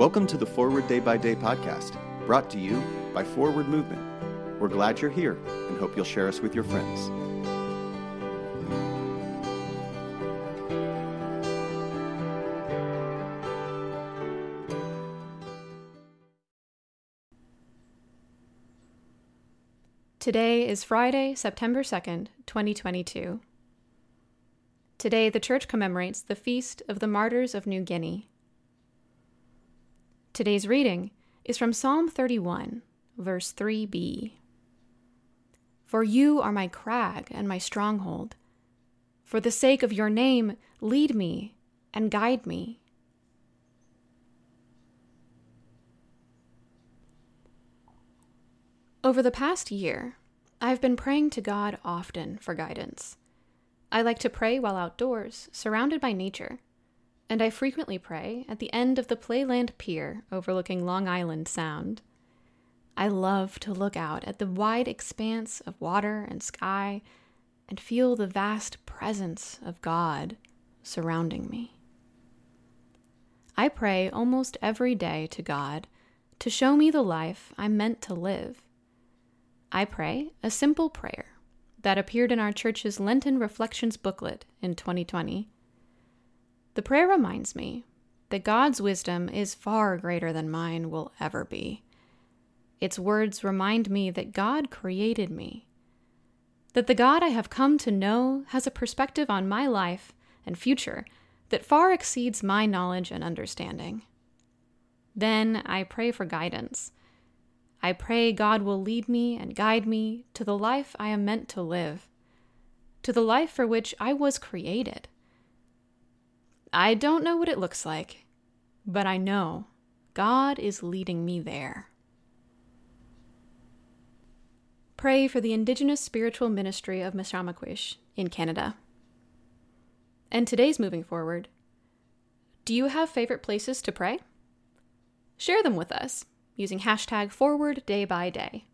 Welcome to the Forward Day by Day podcast, brought to you by Forward Movement. We're glad you're here and hope you'll share us with your friends. Today is Friday, September 2nd, 2022. Today, the Church commemorates the Feast of the Martyrs of New Guinea. Today's reading is from Psalm 31, verse 3b. For you are my crag and my stronghold. For the sake of your name, lead me and guide me. Over the past year, I've been praying to God often for guidance. I like to pray while outdoors, surrounded by nature, and I frequently pray at the end of the Playland Pier overlooking Long Island Sound. I love to look out at the wide expanse of water and sky and feel the vast presence of God surrounding me. I pray almost every day to God to show me the life I'm meant to live. I pray a simple prayer that appeared in our church's Lenten Reflections booklet in 2020. The prayer reminds me that God's wisdom is far greater than mine will ever be. Its words remind me that God created me, that the God I have come to know has a perspective on my life and future that far exceeds my knowledge and understanding. Then I pray for guidance I pray God will lead me and guide me to the life I am meant to live, to the life for which I was created. I don't know what it looks like, but I know God is leading me there. Pray for the Indigenous Spiritual Ministry of Mishamikoweesh in Canada. And today's moving forward. Do you have favorite places to pray? Share them with us using hashtag forward day by day.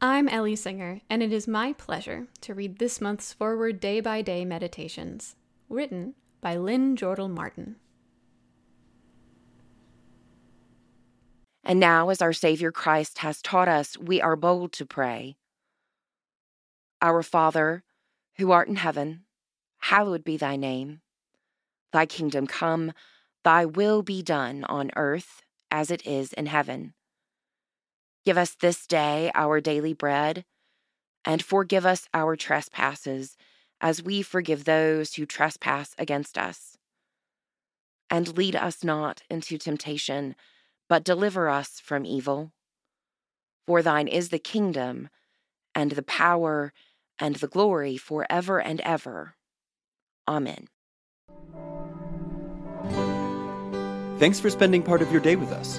I'm Ellie Singer, and it is my pleasure to read this month's Forward Day by Day Meditations, written by Lynn Jordal Martin. And now, as our Savior Christ has taught us, we are bold to pray. Our Father, who art in heaven, hallowed be thy name. Thy kingdom come, thy will be done on earth as it is in heaven. Give us this day our daily bread, and forgive us our trespasses as we forgive those who trespass against us. And lead us not into temptation, but deliver us from evil. For thine is the kingdom, and the power, and the glory forever and ever. Amen. Thanks for spending part of your day with us.